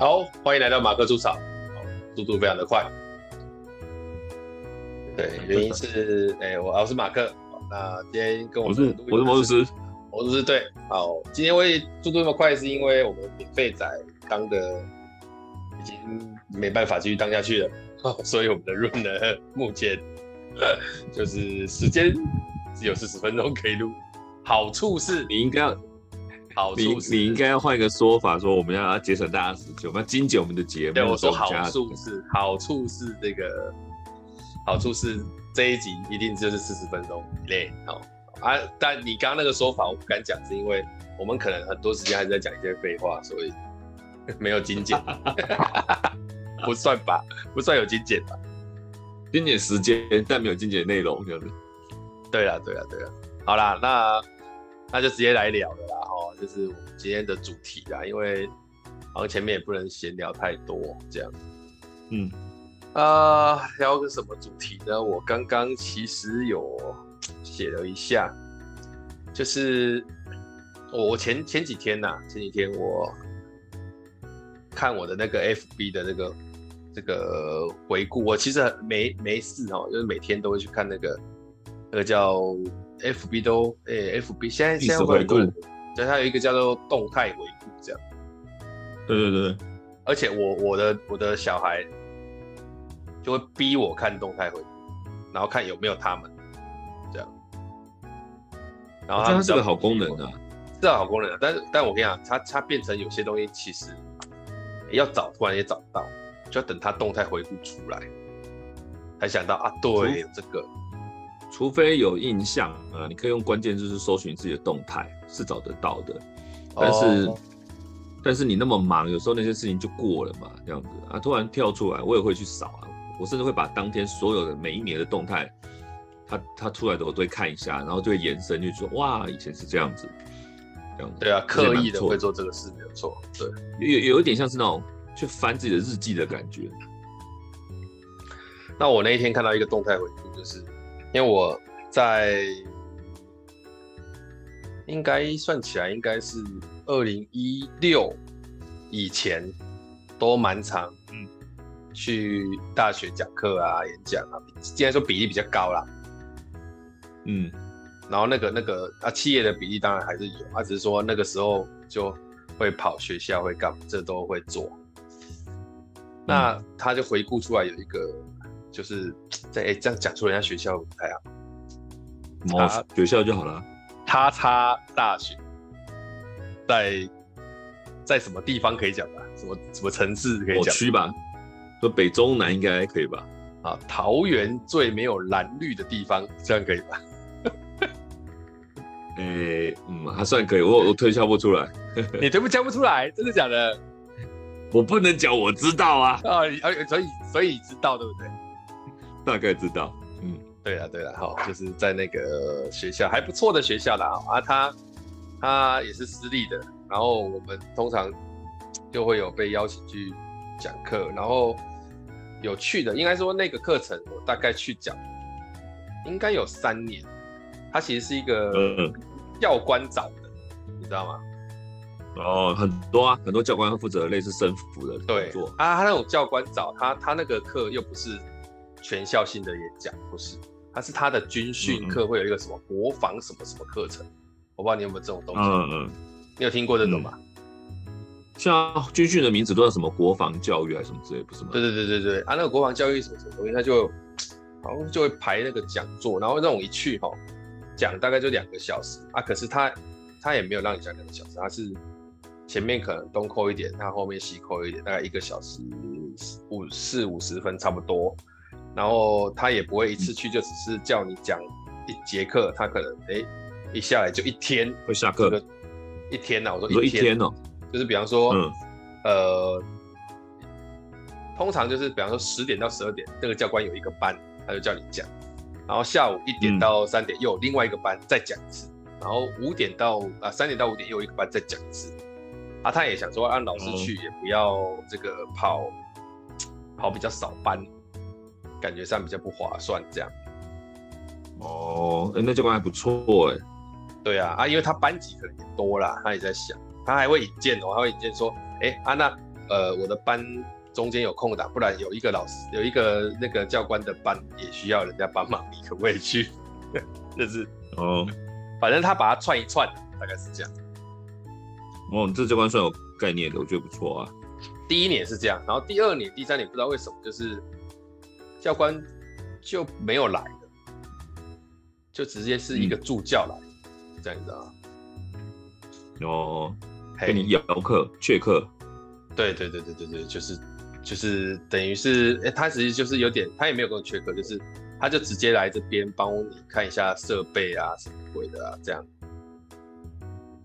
好，欢迎来到马克出草，速度非常的快。对，原因是，哎、欸，我我是马克，那今天跟我，我是我是魔术师，魔术师对，好，今天会速度那么快，是因为我们免费仔当的已经没办法继续当下去了，所以我们的 run 呢，目前 就是时间只有四十分钟可以录，好处是你应该要。你你应该要换一个说法，说我们要节省大家时间，我们要精简我们的节目。对，我说好处是好处是这个好处是这一集一定就是四十分钟以内哦啊！但你刚刚那个说法我不敢讲，是因为我们可能很多时间还是在讲一些废话，所以 没有精简，不算吧？不算有精简吧？精简时间，但没有精简内容，这样子。对了，对了，对了，好啦，那那就直接来聊了啦。就是我们今天的主题啦，因为好像前面也不能闲聊太多，这样。嗯，啊、呃，聊个什么主题呢？我刚刚其实有写了一下，就是我前前几天呐、啊，前几天我看我的那个 FB 的那个这个回顾，我其实没没事哦，就是每天都会去看那个那个叫 FB 都诶、欸、FB 现在现在回顾。所以它有一个叫做动态回顾，这样。对对对，而且我我的我的小孩就会逼我看动态回顾，然后看有没有他们这样。然后它是个好功能啊，是个好功能啊。但是但我跟你讲，它它变成有些东西其实要找突然也找不到，就要等它动态回顾出来才想到啊，对，这个。除非有印象啊，你可以用关键字搜寻自己的动态是找得到的，但是、oh. 但是你那么忙，有时候那些事情就过了嘛，这样子啊，突然跳出来，我也会去扫啊，我甚至会把当天所有的每一年的动态，它它出来的我都会看一下，然后就会延伸，就说哇，以前是这样子，这样子。对啊，刻意的会做这个事没有错，对，有有一点像是那种去翻自己的日记的感觉。那我那一天看到一个动态回复，就是。因为我在应该算起来应该是二零一六以前都蛮常去大学讲课啊、演讲啊，既然说比例比较高啦，嗯，然后那个那个啊企业的比例当然还是有，啊只是说那个时候就会跑学校会干嘛，这都会做。那他就回顾出来有一个。就是 在这样讲出人家学校不太好，他学校就好了。他叉大学在在什么地方可以讲吧？什么什么城市可以讲？区吧，说北中南应该可以吧？啊，桃园最没有蓝绿的地方，这样可以吧？哎、欸，嗯，还算可以。我我推敲不出来，你推不敲不出来，真的假的？我不能讲，我知道啊。啊，所以所以知道对不对？大概知道，嗯，对了对了，好，就是在那个学校还不错的学校啦，啊，他他也是私立的，然后我们通常就会有被邀请去讲课，然后有趣的，应该说那个课程我大概去讲，应该有三年，他其实是一个教官找的，你知道吗？哦，很多啊，很多教官会负责类似生服的工作，啊，他那种教官找他，他那个课又不是。全校性的演讲不是，他是他的军训课会有一个什么国防什么什么课程，我不知道你有没有这种东西。嗯嗯，你有听过这种吗？像军训的名字都是什么国防教育还是什么之类，不是吗？对对对对对，啊，那个国防教育什么什么东西，他就好像就会排那个讲座，然后那种一去哈，讲大概就两个小时啊，可是他他也没有让你讲两个小时，他是前面可能东扣一点，他后面西扣一点，大概一个小时五四五十分差不多。然后他也不会一次去就只是叫你讲一节课，他可能哎一下来就一天。会下课，一天呐、啊，我说一天，哦，就是比方说，嗯、呃，通常就是比方说十点到十二点，那个教官有一个班，他就叫你讲，然后下午一点到三点又有另外一个班再讲一次，嗯、然后五点到啊三点到五点又有一个班再讲一次，啊，他也想说让老师去也不要这个跑、嗯、跑比较少班。感觉上比较不划算，这样。哦，欸、那教官还不错哎。对啊，啊，因为他班级可能也多啦，他也在想，他还会引荐哦，他会引荐说，哎、欸，啊，那呃我的班中间有空档，不然有一个老师有一个那个教官的班也需要人家帮忙，你可不可以去？就是哦，反正他把它串一串，大概是这样。哦，这教官算有概念的，我觉得不错啊。第一年是这样，然后第二年、第三年不知道为什么，就是教官就没有来了，就直接是一个助教来，嗯、这样子啊。哦，给你邀课、缺课。对对对对对对，就是就是等于是，哎，他其实就是有点，他也没有跟我缺课，就是他就直接来这边帮你看一下设备啊什么鬼的啊，这样。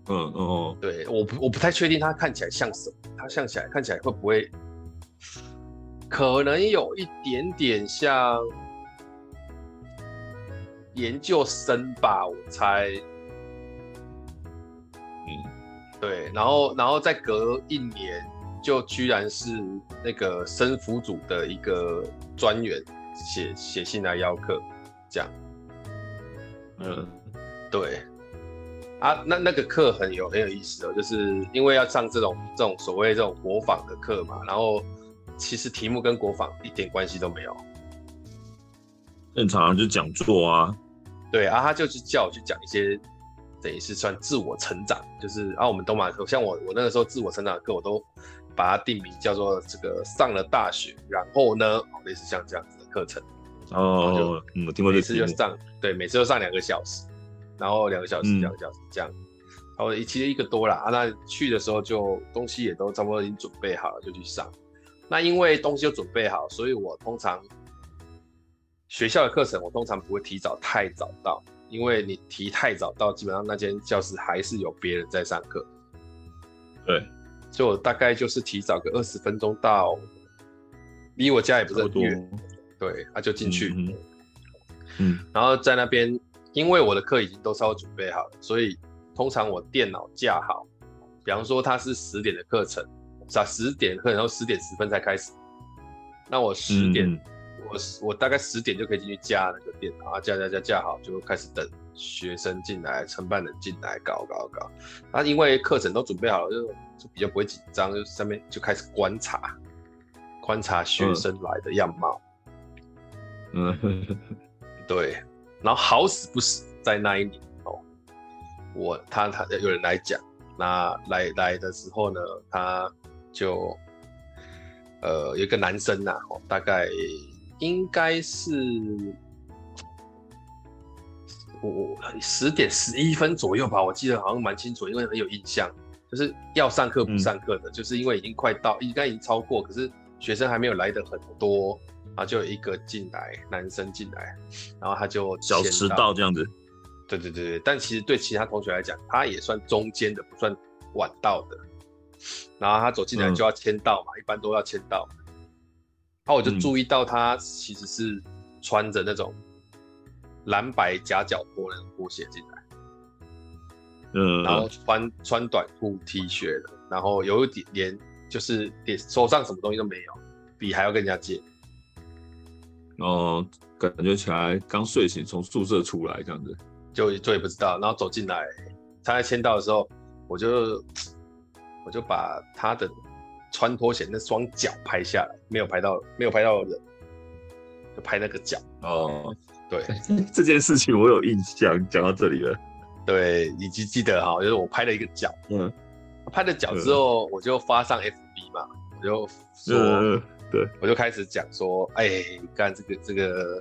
嗯嗯哦，对，我不我不太确定他看起来像什么，他像起来看起来会不会，可能有一点点像研究生吧，我猜。嗯，对，然后然后再隔一年，就居然是那个生辅组的一个专员写写信来邀客，这样。嗯，对。啊，那那个课很有很有意思哦，就是因为要上这种这种所谓这种国防的课嘛，然后其实题目跟国防一点关系都没有，正常就讲座啊，对啊，他就是叫我去讲一些等于是算自我成长，就是啊，我们都嘛，像我我那个时候自我成长的课，我都把它定名叫做这个上了大学，然后呢，类似像这样子的课程哦，嗯，我听过这次就上，对，每次都上两个小时。然后两个小时，两个小时这样，然后其实一个多啦。啊，那去的时候就东西也都差不多已经准备好了，就去上。那因为东西都准备好，所以我通常学校的课程我通常不会提早太早到，因为你提太早到，基本上那间教室还是有别人在上课。对，所以我大概就是提早个二十分钟到，离我家也不是很远。对，他、啊、就进去嗯。嗯，然后在那边。因为我的课已经都稍微准备好了，所以通常我电脑架好，比方说它是十点的课程，是啊，十点课，然后十点十分才开始。那我十点，嗯、我我大概十点就可以进去架那个电脑啊，架架架架好，就开始等学生进来，承办人进来搞搞搞。那因为课程都准备好了，就就比较不会紧张，就上面就开始观察，观察学生来的样貌。嗯，对。然后好死不死，在那一年哦，我他他有人来讲，那来来的时候呢，他就呃有一个男生呐、啊，哦，大概应该是我十点十一分左右吧，我记得好像蛮清楚，因为很有印象，就是要上课不上课的，嗯、就是因为已经快到，应该已经超过，可是学生还没有来的很多。然后就有一个进来，男生进来，然后他就小迟到这样子。对对对对，但其实对其他同学来讲，他也算中间的，不算晚到的。然后他走进来就要签到嘛，嗯、一般都要签到。然后我就注意到他其实是穿着那种蓝白夹脚拖那种拖鞋进来。嗯。然后穿穿短裤 T 恤的，然后有一点连就是连手上什么东西都没有，笔还要跟人家借。哦，感觉起来刚睡醒，从宿舍出来这样子，就就也不知道，然后走进来，他在签到的时候，我就我就把他的穿拖鞋那双脚拍下来，没有拍到，没有拍到人，就拍那个脚。哦，对，这件事情我有印象，讲到这里了，对，你记记得哈，就是我拍了一个脚，嗯，拍了脚之后，我就发上 FB 嘛，我就说。嗯对，我就开始讲说，哎，你看这个这个，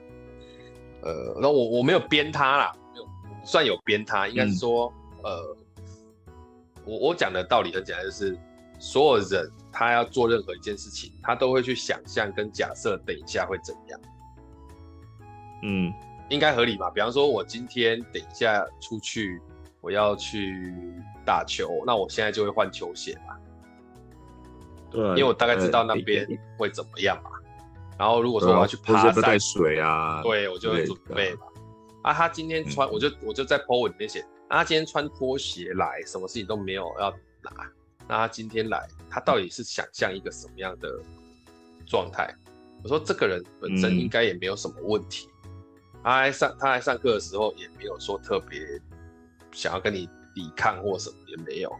呃，那我我没有编他啦，没有算有编他，应该是说，嗯、呃，我我讲的道理很简单，就是所有人他要做任何一件事情，他都会去想象跟假设等一下会怎样，嗯，应该合理吧？比方说，我今天等一下出去，我要去打球，那我现在就会换球鞋嘛。对，因为我大概知道那边会怎么样嘛。然后如果说我要去爬山，带水啊，对，我就会准备嘛。啊，他今天穿，我就我就在 po 文里面写，啊，他今天穿拖鞋来，什么事情都没有要拿。那他今天来，他到底是想象一个什么样的状态？我说这个人本身应该也没有什么问题。他来上他来上课的时候也没有说特别想要跟你抵抗或什么也没有。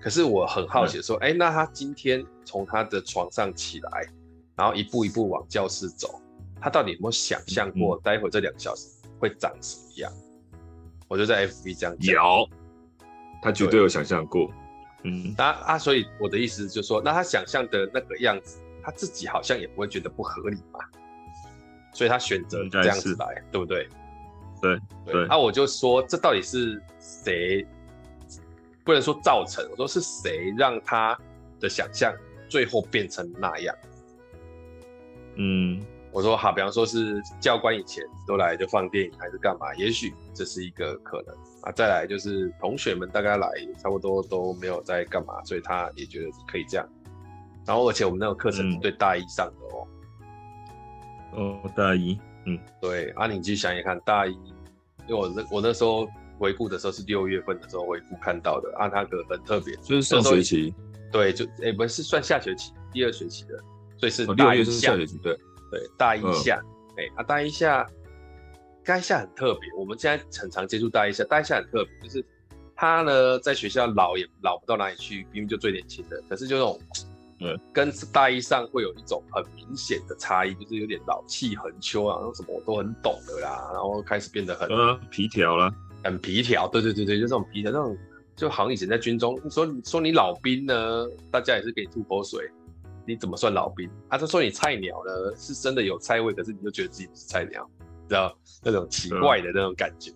可是我很好奇说，哎、那他今天从他的床上起来，然后一步一步往教室走，他到底有没有想象过，待会这两个小时会长什么样？嗯、我就在 FB 这样讲，有，他绝对有想象过。嗯，那啊，所以我的意思就是说，那他想象的那个样子，他自己好像也不会觉得不合理嘛，所以他选择这样子来，对不对？对对。那我就说，这到底是谁？不能说造成，我说是谁让他的想象最后变成那样？嗯，我说好，比方说是教官以前都来就放电影还是干嘛？也许这是一个可能啊。再来就是同学们大概来差不多都没有在干嘛，所以他也觉得可以这样。然后而且我们那个课程是对大一上的哦。哦，大一，嗯，对。啊，你去想一看，大一，因为我那我那时候。回顾的时候是六月份的时候回顾看到的，啊，他个很特别，就是上学期，对，就哎、欸，不是算下学期，第二学期的，所以是大一下学期，对对，大一下，哎、嗯欸，啊，大一下，大一下很特别，我们现在很常接触大一下，大一下很特别，就是他呢在学校老也老不到哪里去，明明就最年轻的，可是就那种，嗯，跟大一上会有一种很明显的差异，就是有点老气横秋啊，然后什么我都很懂的啦，然后开始变得很嗯皮条了。很皮条，对对对对，就这种皮条，那种就好像以前在军中，说说你老兵呢，大家也是给你吐口水，你怎么算老兵？他、啊、就说你菜鸟呢，是真的有菜味，可是你就觉得自己不是菜鸟，知道那种奇怪的那种感觉。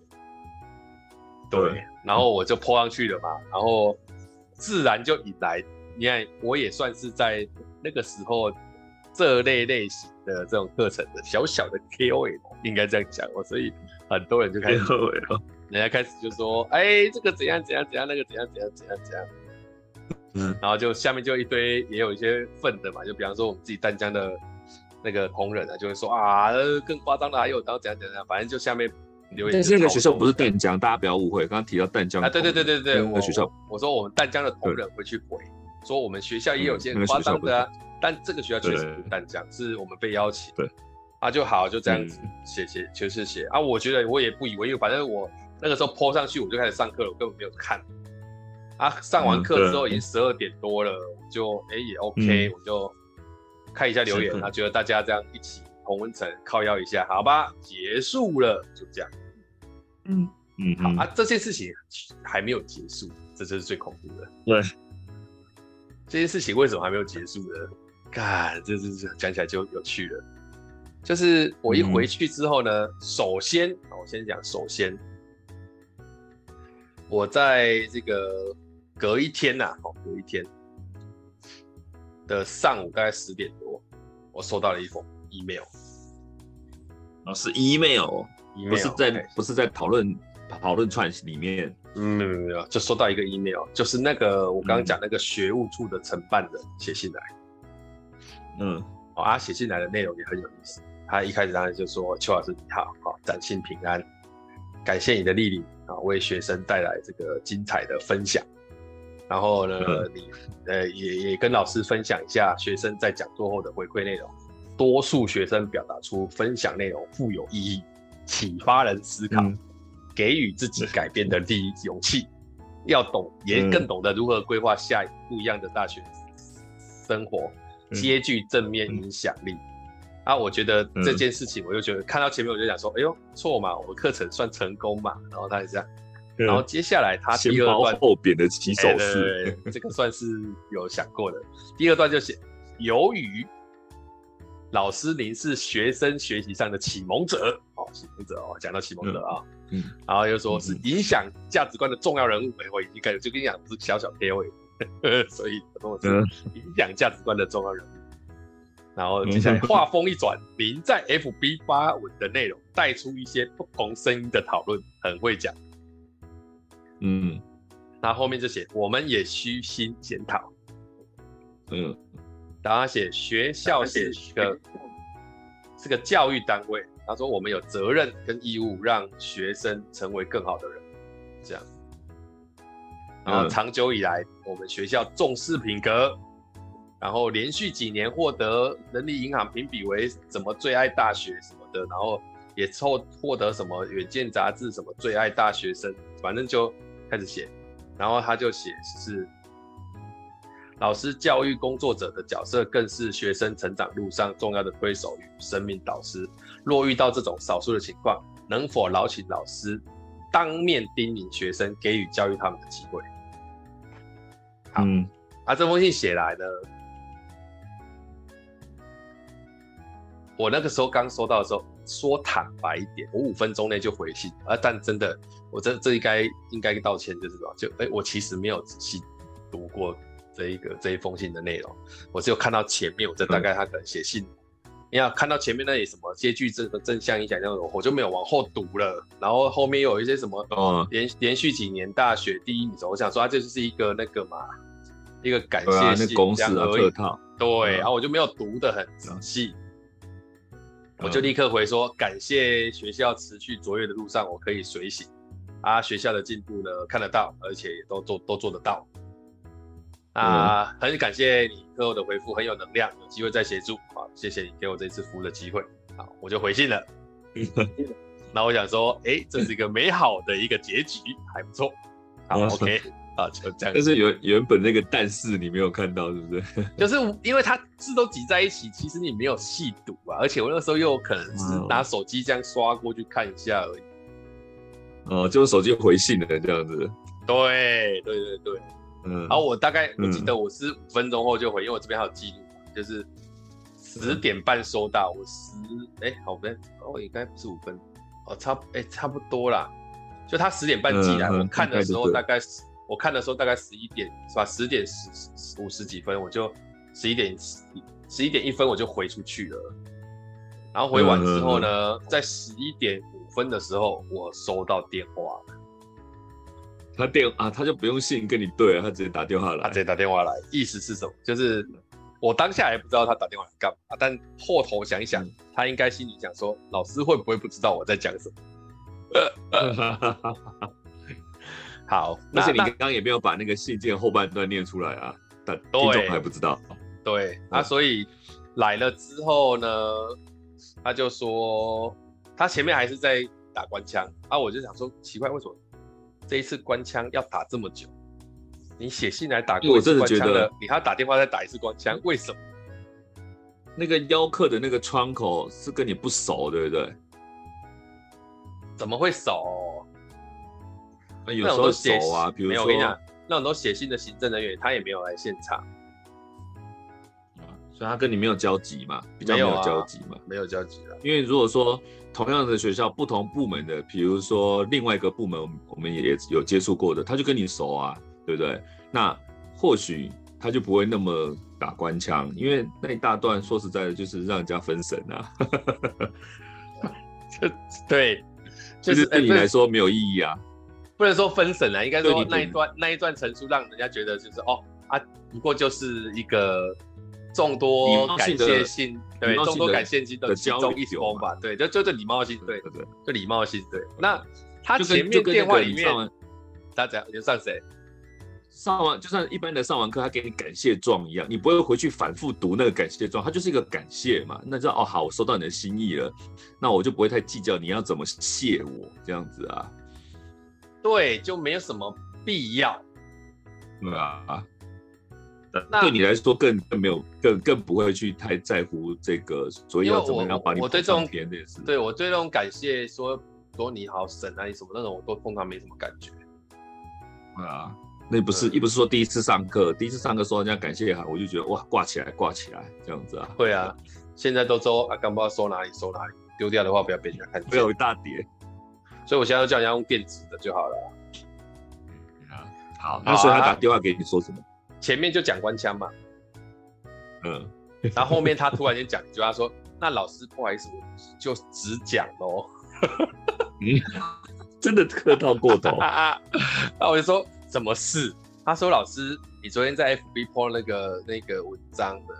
对，对然后我就泼上去了嘛，然后自然就引来，你看我也算是在那个时候这类类型的这种课程的小小的 KOL，应该这样讲，所以很多人就开始后悔了人家开始就说，哎、欸，这个怎样怎样怎样，那个怎样怎样怎样怎样，嗯，然后就下面就一堆也有一些粪的嘛，就比方说我们自己淡江的那个同仁啊，就会说啊，更夸张的还有，然后怎样怎样，反正就下面留言。但是那个学校不是淡江，大家不要误会，刚刚提到淡江啊，对对对对对，那个学校我，我说我们淡江的同仁会去回，说我们学校也有些夸张的啊，嗯那个、但这个学校确实不是淡江，是我们被邀请，对，啊就好就这样子写写就是写啊，我觉得我也不以为意，反正我。那个时候 po 上去，我就开始上课了，我根本没有看。啊，上完课之后已经十二点多了，我就哎、欸、也 OK，、嗯、我就看一下留言，啊，觉得大家这样一起同温层靠腰一下，好吧，结束了，就这样。嗯嗯，好啊，这件事情还没有结束，这就是最恐怖的。对，这件事情为什么还没有结束呢？干，这这这讲起来就有趣了。就是我一回去之后呢，嗯、首先，我先讲，首先。我在这个隔一天呐，哦，隔一天的上午大概十点多，我收到了一封 email，哦，是 email，不是在不是在讨论讨论串里面，嗯，没有没有，就收到一个 email，就是那个我刚刚讲那个学务处的承办人写信来，嗯，哦，他写信来的内容也很有意思，他一开始当然就说邱老师你好，好，展信平安，感谢你的莅临。啊，为学生带来这个精彩的分享，然后呢，嗯、你呃也也跟老师分享一下学生在讲座后的回馈内容。多数学生表达出分享内容富有意义，启发人思考，嗯、给予自己改变的力勇气，要懂也更懂得如何规划下一不一样的大学生活，接具正面影响力。啊，我觉得这件事情，我就觉得看到前面我就想说，哎呦，错嘛，我课程算成功嘛。然后他也这样，然后接下来他第二段后边的起手式，这个算是有想过的。第二段就写，由于老师您是学生学习上的启蒙者哦，启蒙者哦，讲到启蒙者啊，嗯，然后又说是影响价值观的重要人物，我已经开始就跟你讲是小小贴位，所以跟我说影响价值观的重要人物。然后接下来话锋一转，您在 FB 发文的内容带出一些不同声音的讨论，很会讲。嗯，然后后面就写我们也虚心检讨。嗯，然后他写学校是个 是个教育单位，他说我们有责任跟义务让学生成为更好的人，这样。然后长久以来，我们学校重视品格。然后连续几年获得人力银行评比为什么最爱大学什么的，然后也凑获得什么远见杂志什么最爱大学生，反正就开始写，然后他就写是老师教育工作者的角色，更是学生成长路上重要的推手与生命导师。若遇到这种少数的情况，能否劳请老师当面叮咛学生，给予教育他们的机会？好，嗯、啊，这封信写来呢，我那个时候刚收到的时候，说坦白一点，我五分钟内就回信啊，但真的，我这这应该应该道歉，就是说，就哎、欸，我其实没有仔细读过。这一个这一封信的内容，我只有看到前面，我这大概他可能写信，你要看到前面那里什么接句这个正向影响那种，我就没有往后读了。然后后面有一些什么，哦，连连续几年大学第一名，我想说他这就是一个那个嘛，一个感谢信这样而已。对，然后我就没有读的很仔细，我就立刻回说感谢学校持续卓越的路上，我可以随行啊，学校的进步呢看得到，而且也都做都做得到。啊，很感谢你课后的回复，很有能量，有机会再协助。啊，谢谢你给我这次服务的机会。啊，我就回信了。那我想说，哎、欸，这是一个美好的一个结局，还不错。好，OK，啊，就这样。但是原原本那个但是你没有看到，是不是？就是因为它字都挤在一起，其实你没有细读啊。而且我那个时候又有可能是拿手机这样刷过去看一下而已。哦，就是手机回信的这样子。对，对对对。嗯，然后我大概我记得我是五分钟后就回，嗯、因为我这边还有记录，就是十点半收到，我十哎好不哦应该不是五分，哦差哎差不多啦，就他十点半寄来，嗯、我看的时候大概十，我看的时候大概十一点是吧？十点十五十几分，我就十一点十一点一分我就回出去了，然后回完之后呢，嗯、在十一点五分的时候我收到电话了。他电啊，他就不用信跟你对啊，他直接打电话来，他直接打电话来，意思是什么？就是我当下也不知道他打电话来干嘛，但后头想一想，嗯、他应该心里想说，老师会不会不知道我在讲什么？好，而且你刚刚也没有把那个信件后半段念出来啊，但听众还不知道。对，啊，所以来了之后呢，他就说他前面还是在打官腔啊，我就想说奇怪，为什么？这一次官腔要打这么久，你写信来打过一次官腔的，你还要打电话再打一次官腔，为什么？那个邀客的那个窗口是跟你不熟，对不对？怎么会熟？那有时候熟啊，比如说，我跟你讲，那种都写信的行政人员，他也没有来现场，所以他跟你没有交集嘛，比较没有交集嘛，没有交集了。因为如果说。同样的学校，不同部门的，比如说另外一个部门，我们也有接触过的，他就跟你熟啊，对不对？那或许他就不会那么打官腔，因为那一大段说实在的，就是让人家分神啊。这 对，就是对你来说没有意义啊。不能说分神啊，应该说那一段那一段陈述让人家觉得就是哦啊，不过就是一个。众多感谢信，对，众多感谢信的其中一封吧，对，就就这礼貌性，对对对，就礼貌性，对。那他前面电话里面，大家你上谁？上完就算一般的上完课，他给你感谢状一样，你不会回去反复读那个感谢状，他就是一个感谢嘛。那就哦好，我收到你的心意了，那我就不会太计较你要怎么谢我这样子啊。对，就没有什么必要。对啊。那对你来说更更没有更更不会去太在乎这个，所以要怎么样把你捧上天的事？对我对这种感谢说说你好神啊，你什么那种我都通常没什么感觉。啊，那不是一不是说第一次上课，第一次上课说人家感谢哈，我就觉得哇挂起来挂起来这样子啊。会啊，现在都说啊，刚不知道收哪里收哪里，丢掉的话不要被人家看见。不要有一大叠，所以我现在都叫人家用电子的就好了。啊，好，那所以他打电话给你说什么？前面就讲官腔嘛，嗯，然后后面他突然间讲一句，他说：“那老师不好意思，我就只讲喽。”嗯，真的客套过头。那我就说：“什么事？”他说：“老师，你昨天在 FB po 那个那个文章呢？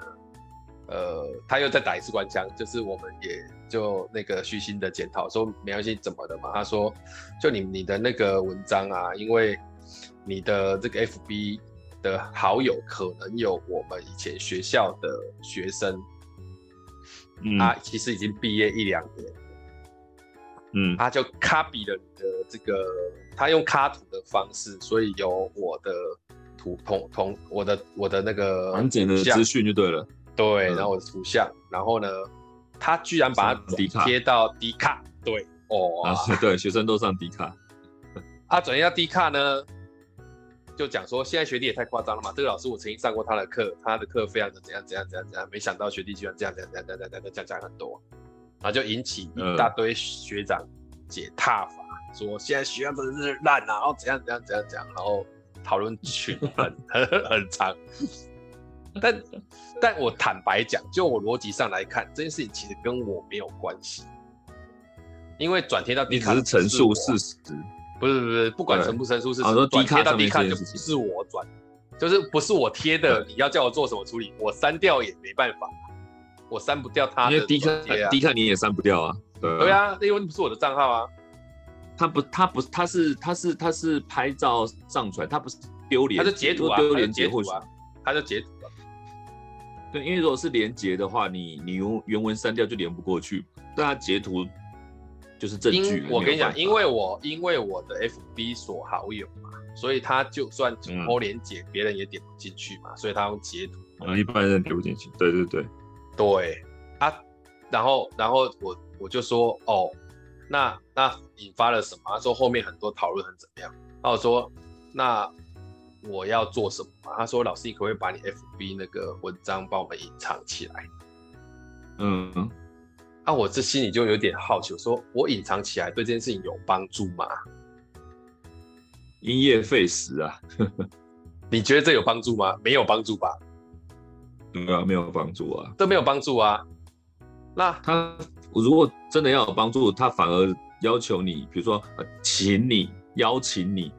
呃，他又再打一次官腔，就是我们也就那个虚心的检讨，说没关系，怎么的嘛？他说：就你你的那个文章啊，因为你的这个 FB。”的好友可能有我们以前学校的学生，嗯、他其实已经毕业一两年，嗯，他就 copy 了你的这个，他用卡图的方式，所以有我的图同同我的我的那个完整的资讯就对了。对，然后我的图像，嗯、然后呢，他居然把它贴到迪卡，对，哦，啊，对，学生都上迪卡。他转一下 D 卡呢，就讲说现在学弟也太夸张了嘛，这个老师我曾经上过他的课，他的课非常的怎样怎样怎样怎样，没想到学弟居然这样这样这样这样这样讲很多，然后就引起一大堆学长解挞伐，嗯、说现在学校真的是烂啊，然后怎样怎样怎样怎样，然后讨论群很很很长。但，但我坦白讲，就我逻辑上来看，这件事情其实跟我没有关系，因为转贴到迪卡是陈述事实，不是不是，不管陈不陈述事实，转贴到 D 卡就不是我转，就是不是我贴的，你要叫我做什么处理，我删掉也没办法，我删不掉他的，因为 D 卡 D 卡你也删不掉啊，对啊，因为不是我的账号啊，他不他不他是他是他是拍照上传，他不是丢脸，他是截图啊，丢脸截图啊，他就截图。对，因为如果是连接的话，你你用原文删掉就连不过去。但它截图就是证据。我跟你讲，因为我因为我的 FB 锁好友嘛，所以他就算偷连接，别、嗯、人也点不进去嘛，所以他用截图。啊，一般人点不进去。对对对，对。啊，然后然后我我就说，哦，那那引发了什么？他说后面很多讨论很怎么样？那我说那。我要做什么？他说：“老师，你可不可以把你 FB 那个文章帮我们隐藏起来？”嗯，啊，我这心里就有点好奇，我说我隐藏起来对这件事情有帮助吗？因噎废食啊！你觉得这有帮助吗？没有帮助吧？对啊，没有帮助啊，都没有帮助啊。那他如果真的要有帮助，他反而要求你，比如说，请你邀请你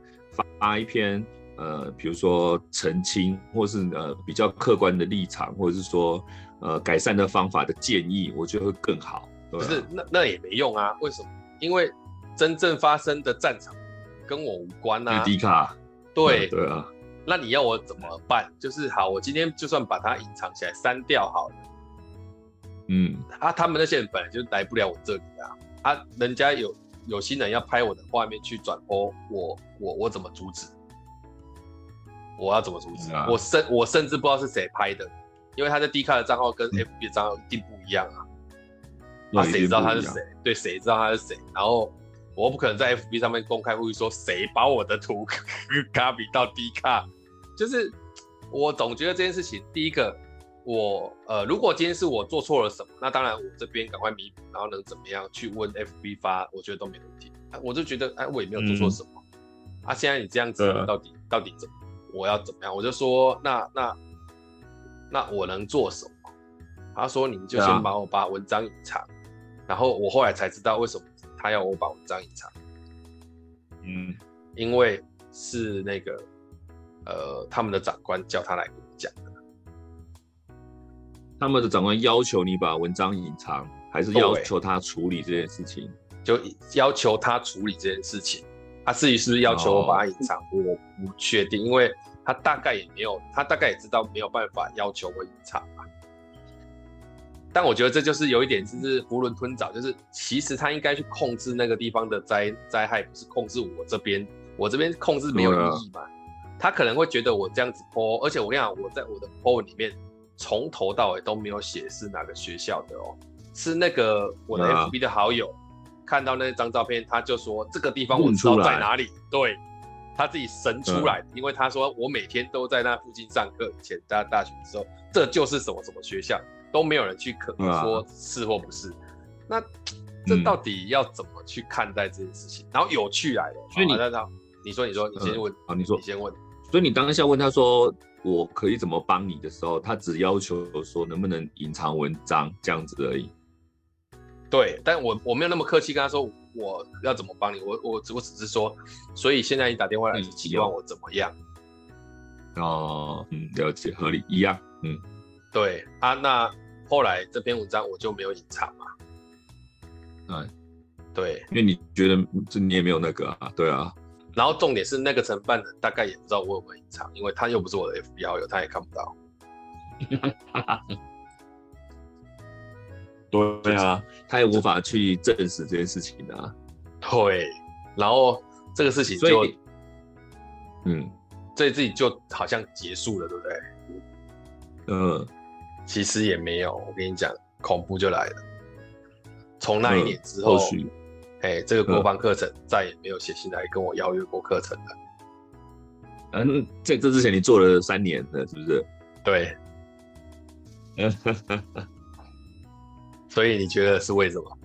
发一篇。呃，比如说澄清，或是呃比较客观的立场，或者是说呃改善的方法的建议，我觉得会更好。不是，那那也没用啊？为什么？因为真正发生的战场跟我无关啊。迪卡。对、嗯、对啊。那你要我怎么办？就是好，我今天就算把它隐藏起来，删掉好了。嗯。啊，他们那些人本来就来不了我这里啊。啊，人家有有心人要拍我的画面去转播，我我我怎么阻止？我要怎么阻止？啊、我甚我甚至不知道是谁拍的，因为他在 D 卡的账号跟 FB 的账号一定不一样啊。那谁、嗯、知道他是谁？对，谁知道他是谁？然后我不可能在 FB 上面公开呼吁说谁把我的图 copy 到 D 卡。就是我总觉得这件事情，第一个，我呃，如果今天是我做错了什么，那当然我这边赶快弥补，然后能怎么样去问 FB 发，我觉得都没问题。我就觉得哎，我也没有做错什么。嗯、啊，现在你这样子，到底、嗯、到底怎么？我要怎么样？我就说那那那我能做什么？他说你就先帮我把文章隐藏，啊、然后我后来才知道为什么他要我把文章隐藏。嗯，因为是那个呃他们的长官叫他来跟我讲的。他们的长官要求你把文章隐藏，还是要求他处理这件事情？就要求他处理这件事情。他至于是不是要求我把它隐藏，哦、我不确定，因为他大概也没有，他大概也知道没有办法要求我隐藏吧。但我觉得这就是有一点，就是囫囵吞枣，就是其实他应该去控制那个地方的灾灾害，不是控制我这边，我这边控制没有意义嘛。嗯、他可能会觉得我这样子 po，而且我跟你讲，我在我的 po 文里面从头到尾都没有写是哪个学校的哦，是那个我的 FB 的好友。嗯看到那张照片，他就说这个地方我知道在哪里。对，他自己神出来，嗯、因为他说我每天都在那附近上课。以前在大学的时候，这就是什么什么学校，都没有人去可说是或不是。嗯、那这到底要怎么去看待这件事情？嗯、然后有趣来了，所以你你说你说你先问啊，你说你先问。所以你当下问他说我可以怎么帮你的时候，他只要求说能不能隐藏文章这样子而已。对，但我我没有那么客气跟他说我要怎么帮你，我我我只是说，所以现在你打电话来，希望我怎么样？哦，嗯，了解，合理，一样，嗯，对啊，那后来这篇文章我就没有隐藏嘛，嗯，对，因为你觉得这你也没有那个啊，对啊，然后重点是那个承办人大概也不知道我有没有隐藏，因为他又不是我的 FB 好友，他也看不到。对啊，他也无法去证实这件事情的啊。对，然后这个事情就，嗯，这自己就好像结束了，对不对？嗯，其实也没有。我跟你讲，恐怖就来了。从那一年之后，哎、嗯，这个国防课程再也没有写信来跟我邀约过课程了。嗯，在这之前你做了三年了，是不是？对。所以你觉得是为什么？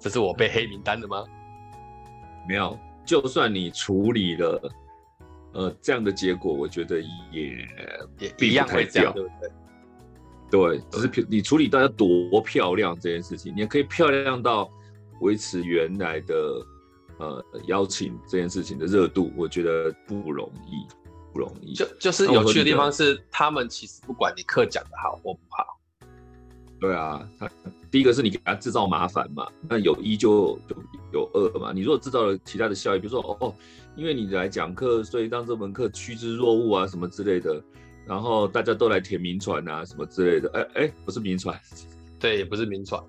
这是我被黑名单的吗？没有，就算你处理了，呃，这样的结果，我觉得也也一样会这样，对不对？对，只是你处理到要多漂亮这件事情，你也可以漂亮到维持原来的呃邀请这件事情的热度，我觉得不容易，不容易。就就是有趣的地方是，他们其实不管你课讲的好或不好。对啊，他第一个是你给他制造麻烦嘛，那有一就就有二嘛。你如果制造了其他的效益，比如说哦，因为你来讲课，所以让这门课趋之若鹜啊什么之类的，然后大家都来填名传啊什么之类的，哎哎，不是名传，对，也不是名传，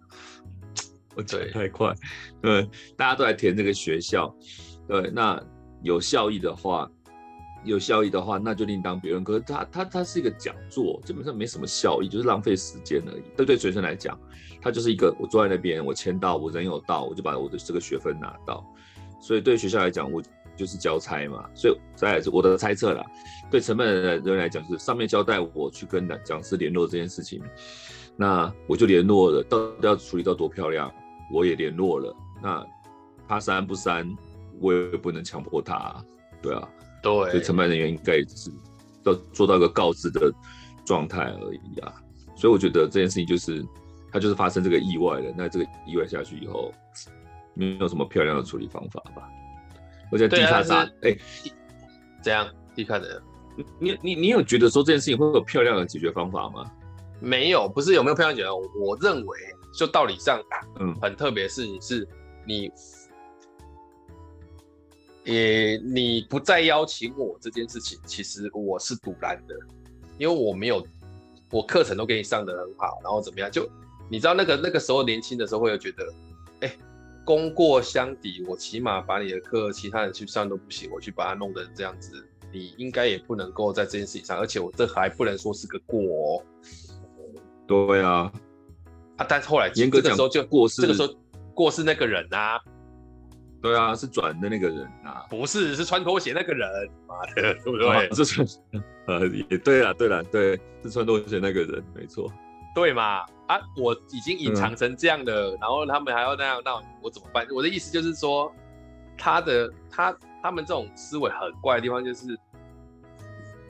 我嘴太快，对，大家都来填这个学校，对，那有效益的话。有效益的话，那就另当别论。可是它它它是一个讲座，基本上没什么效益，就是浪费时间而已。对对，学生来讲，它就是一个我坐在那边，我签到，我人有到，我就把我的这个学分拿到。所以对学校来讲，我就是交差嘛。所以再来是我的猜测啦。对承办人来讲，就是上面交代我去跟讲师联络这件事情，那我就联络了。到底要处理到多漂亮，我也联络了。那他删不删，我也不能强迫他。对啊。对，所以承办人员应该只是要做到一个告知的状态而已啊。所以我觉得这件事情就是，它就是发生这个意外了。那这个意外下去以后，没有什么漂亮的处理方法吧？而且地卡上，哎，怎样地卡的，你你你有觉得说这件事情会有漂亮的解决方法吗？没有，不是有没有漂亮解决？我认为，就道理上，嗯，很特别的事情是你。也，你不再邀请我这件事情，其实我是赌烂的，因为我没有，我课程都给你上的很好，然后怎么样？就你知道那个那个时候年轻的时候会有觉得，哎、欸，功过相抵，我起码把你的课其他人去上都不行，我去把它弄得这样子，你应该也不能够在这件事情上，而且我这还不能说是个过哦。对啊，啊，但是后来严格讲，时候就过世，这个时候过世那个人啊。对啊，是转的那个人啊，不是，是穿拖鞋那个人，妈的，对不对？啊、是穿，呃，也对了，对了，对，是穿拖鞋那个人，没错，对嘛？啊，我已经隐藏成这样的，嗯、然后他们还要那样，那我怎么办？我的意思就是说，他的他他们这种思维很怪的地方就是，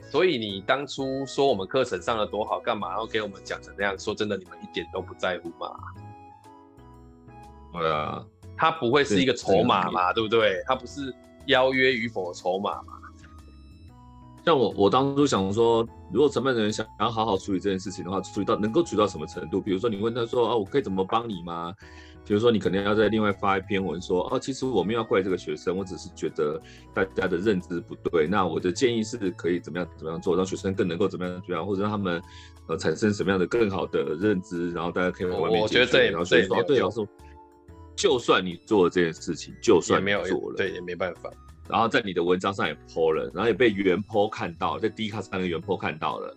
所以你当初说我们课程上的多好，干嘛？然后给我们讲成那样，说真的，你们一点都不在乎嘛？对啊。他不会是一个筹码嘛，对不对？他不是邀约与否的筹码嘛。像我，我当初想说，如果承办人想要好好处理这件事情的话，处理到能够处理到什么程度？比如说，你问他说啊，我可以怎么帮你吗？比如说，你可能要再另外发一篇文说，哦、啊，其实我没有要怪这个学生，我只是觉得大家的认知不对。那我的建议是可以怎么样怎么样做，让学生更能够怎么样怎么样，或者让他们呃产生什么样的更好的认知，然后大家可以往外面解决。然后所以说，对，老师。就算你做了这件事情，就算没有做了，对，也没办法。然后在你的文章上也 po 了，然后也被原 po 看到，在 D 卡上的原 po 看到了。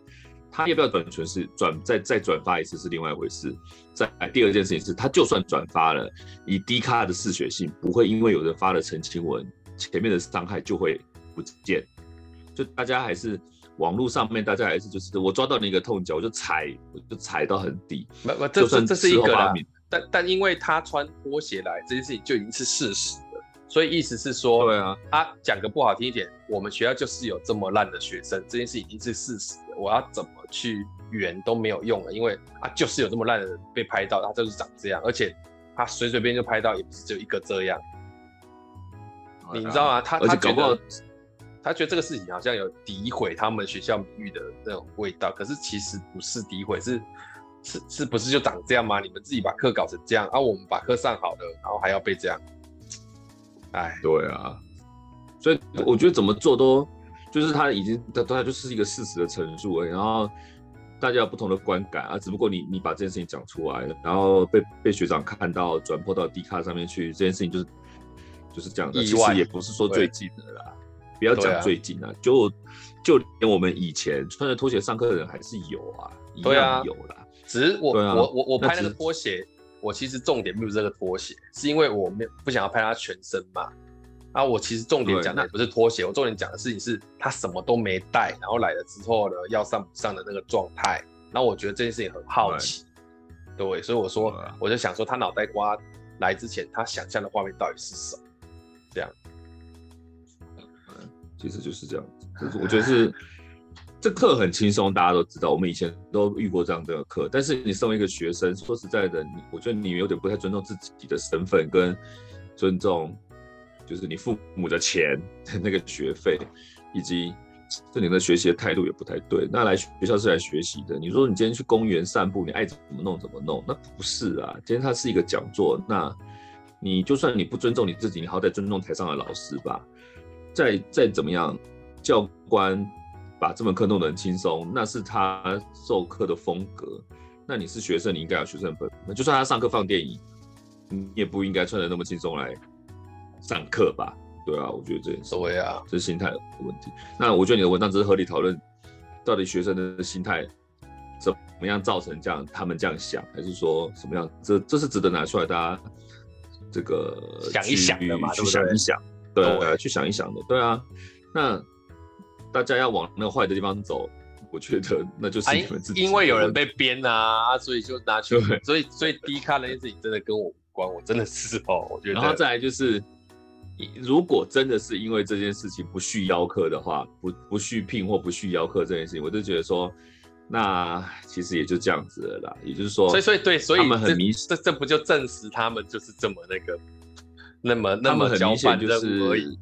他要不要转存是转再再转发一次是另外一回事。再第二件事情是，他就算转发了，以低卡的嗜血性，不会因为有人发了澄清文，前面的伤害就会不见。就大家还是网络上面，大家还是就是我抓到你一个痛脚，我就踩，我就踩到很底。不不，这这这是一个啦。但但因为他穿拖鞋来这件事情就已经是事实了，所以意思是说，对啊，他讲个不好听一点，我们学校就是有这么烂的学生，这件事已经是事实了。我要怎么去圆都没有用了，因为啊，就是有这么烂的人被拍到，他就是长这样，而且他随随便就拍到，也不是只有一个这样。你知道吗？他他觉得他觉得这个事情好像有诋毁他们学校名誉的那种味道，可是其实不是诋毁，是。是是不是就长这样吗？你们自己把课搞成这样，啊，我们把课上好了，然后还要被这样，哎，对啊，所以我觉得怎么做都，就是他已经他他就是一个事实的陈述而已，然后大家有不同的观感啊，只不过你你把这件事情讲出来了，然后被被学长看到转播到 D 卡上面去，这件事情就是就是这样的，意外其实也不是说最近的啦，不要讲最近啊，啊就就连我们以前穿着拖鞋上课的人还是有啊，一样有啦。只是我、啊、我我我拍那个拖鞋，我其实重点不是这个拖鞋，是因为我没不想要拍他全身嘛。啊，我其实重点讲的不是拖鞋，我重点讲的事情是他什么都没带，然后来了之后呢，要上不上的那个状态。那我觉得这件事情很好奇，对，对，所以我说，啊、我就想说他脑袋瓜来之前，他想象的画面到底是什么？这样，其实就是这样子。就是我觉得是。这课很轻松，大家都知道，我们以前都遇过这样的课。但是你身为一个学生，说实在的，你我觉得你有点不太尊重自己的身份，跟尊重就是你父母的钱那个学费，以及这你的学习的态度也不太对。那来学校是来学习的，你说你今天去公园散步，你爱怎么弄怎么弄，那不是啊。今天它是一个讲座，那你就算你不尊重你自己，你好歹尊重台上的老师吧。再再怎么样，教官。把这门课弄得很轻松，那是他授课的风格。那你是学生，你应该有学生本。那就算他上课放电影，你也不应该穿得那么轻松来上课吧？对啊，我觉得这所谓啊，这是心态的问题。那我觉得你的文章只是合理讨论，到底学生的心态怎么样造成这样，他们这样想，还是说什么样？这这是值得拿出来大家这个想一想的嘛？去想一想，对，对，去想一想的。对啊，那。大家要往那个坏的地方走，我觉得那就是你们自己、啊。因为有人被编啊，所以就拿去。所以所以低看那件事情真的跟我无关，我真的是哦，我觉得。然后再来就是，如果真的是因为这件事情不续邀客的话，不不续聘或不续邀客这件事情，我就觉得说，那其实也就这样子了啦。也就是说，所以所以对，所以他们很迷，这这不就证实他们就是这么那个，那么那么交办任务而已。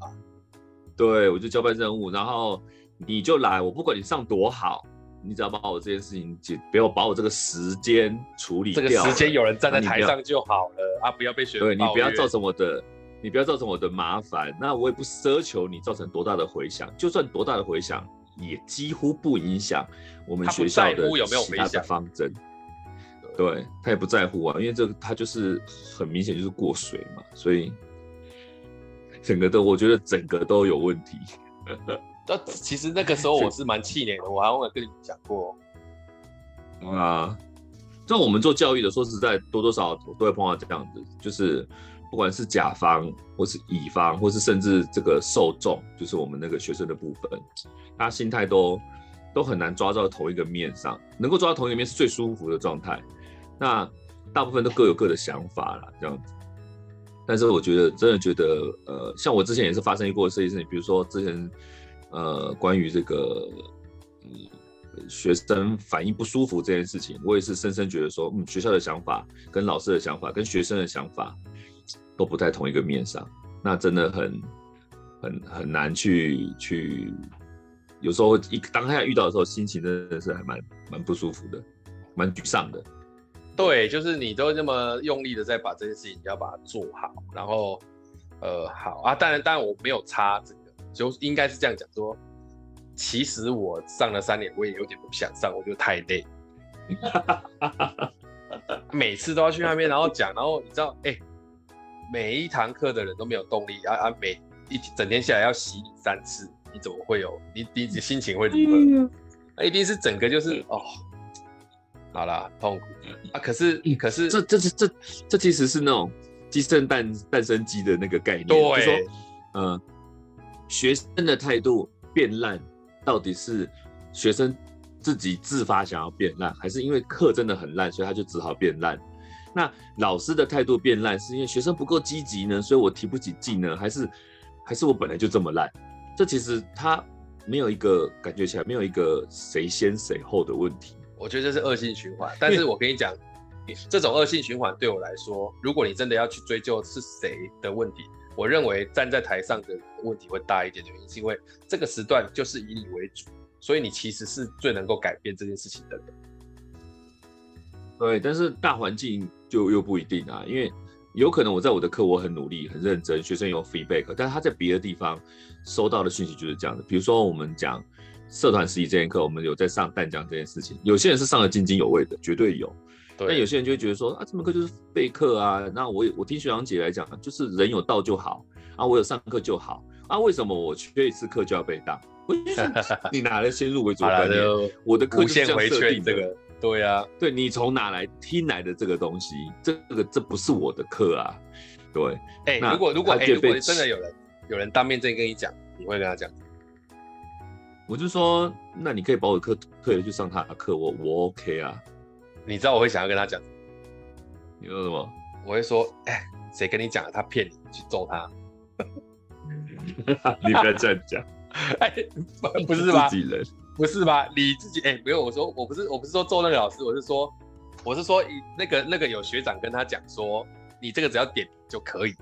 对，我就交办任务，然后。你就来，我不管你上多好，你只要把我这件事情解，不要把我这个时间处理掉。这个时间有人站在台上就好了啊，不要被学。对，你不要造成我的，你不要造成我的麻烦。那我也不奢求你造成多大的回响，就算多大的回响，也几乎不影响我们学校的其他的方针。对，他也不在乎啊，因为这个他就是很明显就是过水嘛，所以整个都我觉得整个都有问题。那其实那个时候我是蛮气馁的，我还会跟你们讲过。啊，像我们做教育的，说实在，多多少少都会碰到这样子，就是不管是甲方，或是乙方，或是甚至这个受众，就是我们那个学生的部分，他心态都都很难抓到同一个面上，能够抓到同一个面是最舒服的状态。那大部分都各有各的想法啦，这样子。但是我觉得，真的觉得，呃，像我之前也是发生过这些事情，比如说之前。呃，关于这个嗯学生反应不舒服这件事情，我也是深深觉得说，嗯，学校的想法跟老师的想法跟学生的想法都不在同一个面上，那真的很很很难去去，有时候一当下遇到的时候，心情真的是还蛮蛮不舒服的，蛮沮丧的。对，就是你都那么用力的在把这件事情要把它做好，然后呃好啊，当然当然我没有差这。就应该是这样讲说，其实我上了三年，我也有点不想上，我觉得太累，每次都要去那边，然后讲，然后你知道，哎、欸，每一堂课的人都没有动力，啊啊，每一整天下来要洗你三次，你怎么会有？你你你心情会如何？那一定是整个就是哦，好啦，痛苦啊！可是可是这这是这这其实是那种鸡生蛋蛋生鸡的那个概念，对，就说嗯。学生的态度变烂，到底是学生自己自发想要变烂，还是因为课真的很烂，所以他就只好变烂？那老师的态度变烂，是因为学生不够积极呢，所以我提不起劲呢，还是还是我本来就这么烂？这其实他没有一个感觉起来没有一个谁先谁后的问题。我觉得这是恶性循环。但是我跟你讲，这种恶性循环对我来说，如果你真的要去追究是谁的问题。我认为站在台上的问题会大一点的原因，是因为这个时段就是以你为主，所以你其实是最能够改变这件事情的人。对，但是大环境就又不一定啊，因为有可能我在我的课我很努力、很认真，学生有 feedback，但是他在别的地方收到的讯息就是这样的。比如说我们讲社团实习这节课，我们有在上淡江这件事情，有些人是上得津津有味的，绝对有。那有些人就会觉得说啊，这门课就是备课啊。那我我听学长姐来讲，就是人有到就好啊，我有上课就好啊，为什么我缺一次课就要被当？你哪来先入为主的观念？我的课就是这样设定这个。对啊，对你从哪来听来的这个东西？这个这不是我的课啊。对，哎、欸，如果如果哎、欸，如果真的有人有人当面这样跟你讲，你会跟他讲？我就说，那你可以把我的课退了去上他的课，我我 OK 啊。你知道我会想要跟他讲？你说什么？我会说，哎、欸，谁跟你讲了？他骗你，去揍他。你不要这样讲。哎、欸，不是吧？自己人不是吧？你自己哎，没有，我说我不是，我不是说揍那个老师，我是说，我是说，那个那个有学长跟他讲说，你这个只要点就可以。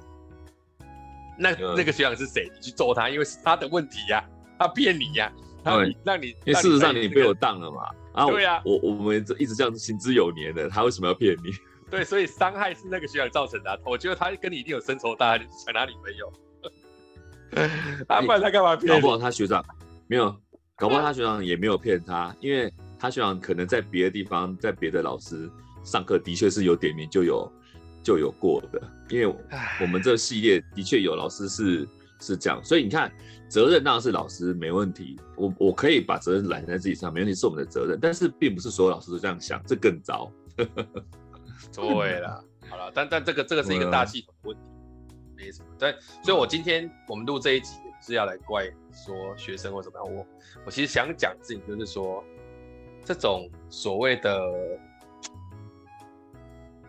那、嗯、那个学长是谁？你去揍他，因为是他的问题呀、啊，他骗你呀、啊，他让你，让你因为事实上你被我当了嘛。啊，对呀、啊，我我们一直这样行之有年的，他为什么要骗你？对，所以伤害是那个学长造成的、啊。我觉得他跟你一定有深仇大恨，想拿女朋友。啊，不然他干嘛骗？搞不好他学长没有，搞不好他学长也没有骗他，因为他学长可能在别的地方，在别的老师上课，的确是有点名就有就有过的。因为我们这个系列的确有老师是是这样，所以你看，责任当然是老师没问题，我我可以把责任揽在自己上，没问题，是我们的责任。但是并不是所有老师都这样想，这更糟。对了，好了，但但这个这个是一个大系统的问题。没什么，对，所以我今天我们录这一集也不是要来怪说学生或怎么样，我我其实想讲自己就是说，这种所谓的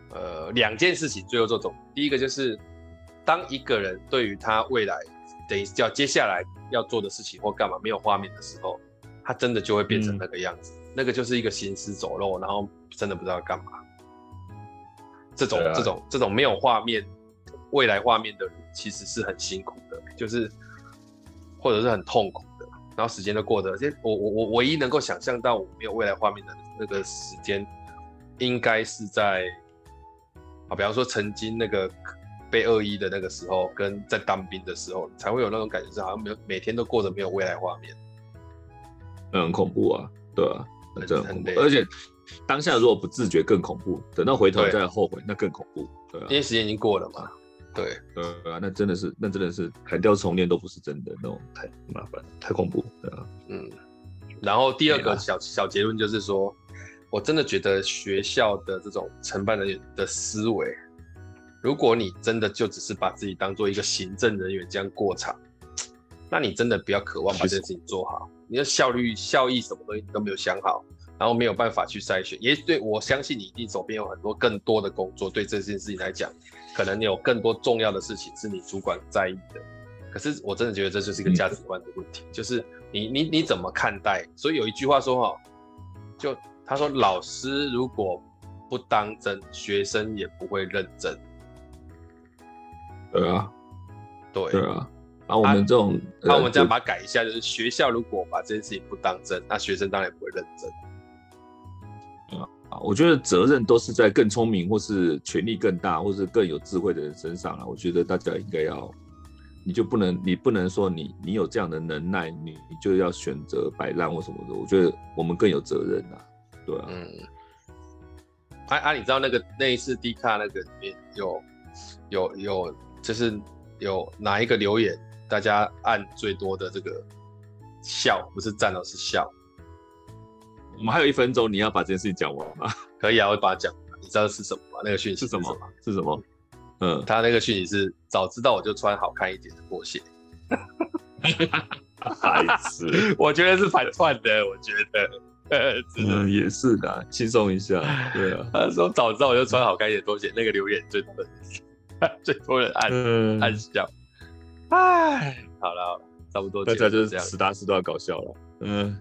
呃两件事情最后这种，第一个就是当一个人对于他未来等于叫接下来要做的事情或干嘛没有画面的时候，他真的就会变成那个样子，嗯、那个就是一个行尸走肉，然后真的不知道干嘛，这种、啊、这种这种没有画面。未来画面的人其实是很辛苦的，就是或者是很痛苦的，然后时间都过得，而且我我我唯一能够想象到我没有未来画面的那个时间，应该是在啊，比方说曾经那个被恶意的那个时候，跟在当兵的时候，才会有那种感觉，是好像没有每天都过着没有未来画面，那很恐怖啊，对啊，那真的很恐怖，而且当下如果不自觉更恐怖，等到回头再后悔那更恐怖，对啊，因为时间已经过了嘛。对，呃，那真的是，那真的是砍掉重练都不是真的，那种太麻烦，太恐怖，对啊，嗯。然后第二个小小结论就是说，我真的觉得学校的这种承办人员的思维，如果你真的就只是把自己当做一个行政人员这样过场，那你真的不要渴望把这件事情做好，你的效率、效益什么东西你都没有想好，然后没有办法去筛选，也对，我相信你一定手边有很多更多的工作，对这件事情来讲。可能你有更多重要的事情是你主管在意的，可是我真的觉得这就是一个价值观的问题，嗯、就是你你你怎么看待？所以有一句话说哈，就他说老师如果不当真，学生也不会认真。对啊，对对啊，那我们这种，那、啊、我们这样把它改一下，就是学校如果把这件事情不当真，那学生当然也不会认真。啊我觉得责任都是在更聪明，或是权力更大，或是更有智慧的人身上了。我觉得大家应该要，你就不能，你不能说你你有这样的能耐，你你就要选择摆烂或什么的。我觉得我们更有责任啊，对啊。嗯。啊啊，你知道那个那一次 D 卡那个里面有有有，就是有哪一个留言，大家按最多的这个笑，不是赞哦，是笑。我们还有一分钟，你要把这件事情讲完吗？可以啊，我把它讲。你知道是什么吗？那个讯息是什么？是什么？嗯，他那个讯息是早知道我就穿好看一点的拖鞋。孩子，我觉得是反串的。我觉得，嗯，也是的，轻松一下。对啊，他说早知道我就穿好看一点拖鞋，那个留言最多人，最多人按、嗯、按笑。哎，好了，差不多，大家就是实打实都要搞笑了。嗯。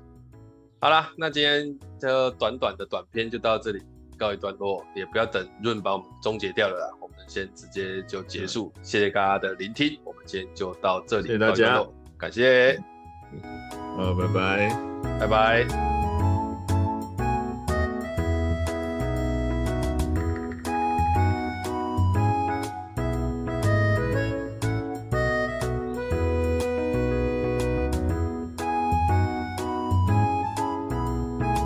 好了，那今天这短短的短片就到这里告一段落，也不要等润把我们终结掉了啦，我们先直接就结束。嗯、谢谢大家的聆听，我们今天就到这里，谢谢大家，感谢，好，拜拜，拜拜。